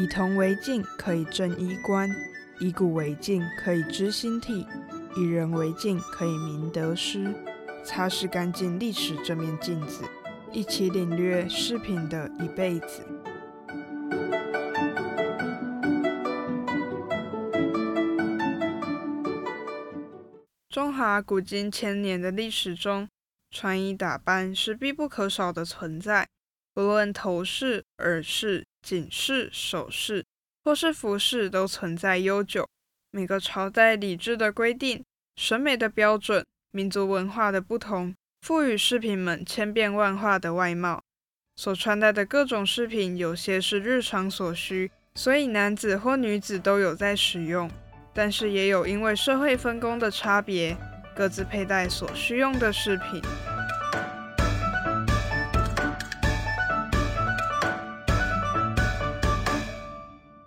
以铜为镜，可以正衣冠；以古为镜，可以知兴替；以人为镜，可以明得失。擦拭干净历史这面镜子，一起领略饰品的一辈子。中华古今千年的历史中，穿衣打扮是必不可少的存在。不论头饰、耳饰、颈饰、首饰，或是服饰，都存在悠久。每个朝代礼制的规定、审美的标准、民族文化的不同，赋予饰品们千变万化的外貌。所穿戴的各种饰品，有些是日常所需，所以男子或女子都有在使用；但是也有因为社会分工的差别，各自佩戴所需用的饰品。